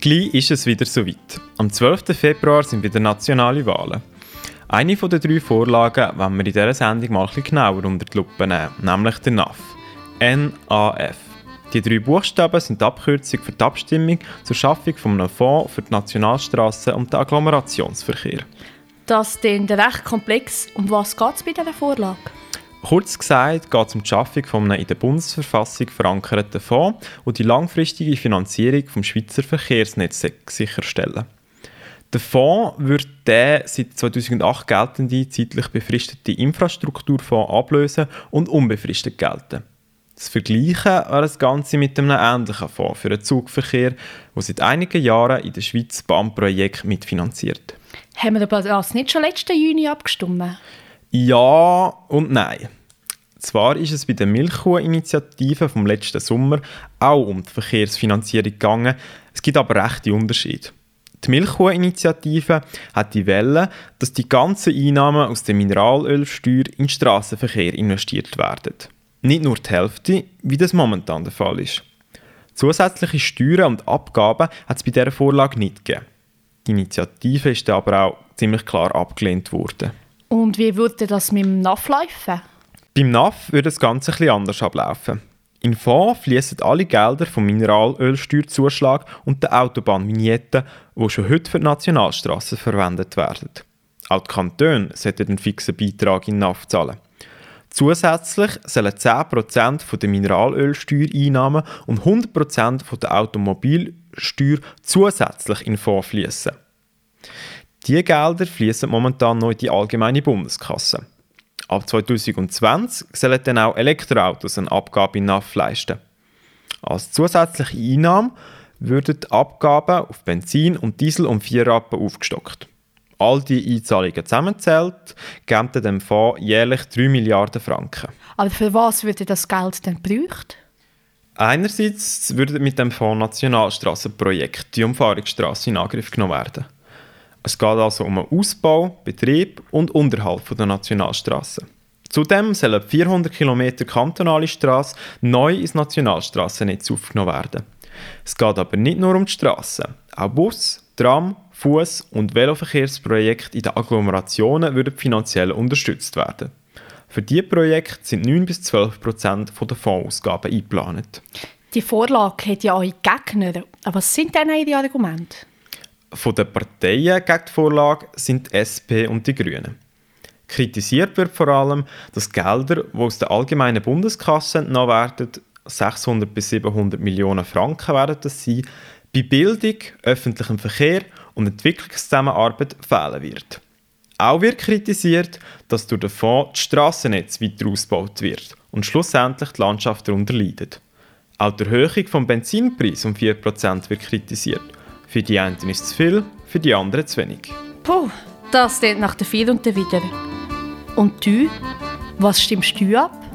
Gleich ist es wieder soweit. Am 12. Februar sind wieder nationale Wahlen. Eine den drei Vorlagen wollen wir in dieser Sendung mal ein genauer unter die Lupe nehmen, nämlich der NAF. NAF. Die drei Buchstaben sind die Abkürzung für die Abstimmung zur Schaffung von einem Fonds für die Nationalstraßen und den Agglomerationsverkehr. Das klingt recht komplex. Um was geht es bei dieser Vorlage? Kurz gesagt geht es um die Schaffung von einem in der Bundesverfassung verankerten Fonds und die langfristige Finanzierung des Schweizer Verkehrsnetzes sicherstellen. Der Fonds wird den seit 2008 geltende zeitlich befristete Infrastrukturfonds ablösen und unbefristet gelten. Das Vergleichen wäre das Ganze mit einem ähnlichen Fonds für den Zugverkehr, der seit einigen Jahren in der Schweiz Bahnprojekte mitfinanziert. Haben wir das nicht schon letzten Juni abgestimmt? Ja und nein. Zwar ist es bei der Milchkuh-Initiative vom letzten Sommer auch um die Verkehrsfinanzierung gegangen, es gibt aber rechte Unterschiede. Die Milchkuh-Initiative hat die Welle, dass die ganzen Einnahmen aus der Mineralölsteuer in den Straßenverkehr investiert werden. Nicht nur die Hälfte, wie das momentan der Fall ist. Zusätzliche Steuern und Abgaben hat es bei dieser Vorlage nicht gegeben. Die Initiative ist aber auch ziemlich klar abgelehnt worden. Und wie würde das mit dem NAF laufen? Beim NAF würde das Ganze etwas anders ablaufen. In Fonds fließen alle Gelder vom Mineralölsteuerzuschlag und der Autobahnvignetten, die schon heute für die Nationalstraßen verwendet werden. Auch die Kantone sollten einen fixen Beitrag in NAF zahlen. Zusätzlich sollen 10% der Mineralölsteuereinnahmen und 100% der Automobilsteuer zusätzlich in Fonds fließen. Diese Gelder fließen momentan noch in die allgemeine Bundeskasse. Ab 2020 sollen dann auch Elektroautos eine Abgabe in NAF leisten. Als zusätzliche Einnahme würden die Abgaben auf Benzin und Diesel um vier Rappen aufgestockt. All die Einzahlungen zusammenzählt, geben dem Fonds jährlich 3 Milliarden Franken. Aber für was würde das Geld denn gebraucht? Einerseits würde mit dem Fonds Nationalstrassenprojekt die Umfahrungsstraße in Angriff genommen werden. Es geht also um einen Ausbau, Betrieb und Unterhalt der Nationalstraße. Zudem sollen 400 km kantonale Straße neu ins Nationalstraßennetz aufgenommen werden. Es geht aber nicht nur um die Straßen. Auch Bus, Tram, Fuß- und Veloverkehrsprojekte in den Agglomerationen würden finanziell unterstützt werden. Für diese Projekte sind 9 bis 12 Prozent der Fondsausgaben eingeplant. Die Vorlage hat ja auch Gegner. Aber was sind denn ihre Argumente? Von den Parteien gegen die Vorlage sind die SP und die Grünen. Kritisiert wird vor allem, dass Gelder, die aus der allgemeinen Bundeskasse entnommen werden, 600 bis 700 Millionen Franken werden das sein, bei Bildung, öffentlichem Verkehr und Entwicklungszusammenarbeit fehlen wird. Auch wird kritisiert, dass durch den Fonds das Strassennetz weiter ausgebaut wird und schlussendlich die Landschaft darunter leidet. Auch die Erhöhung des Benzinpreises um 4% wird kritisiert. Für die einen ist es zu viel, für die anderen zu wenig. Puh, das steht nach der viel und der Wieder. Und du? Was stimmst du ab?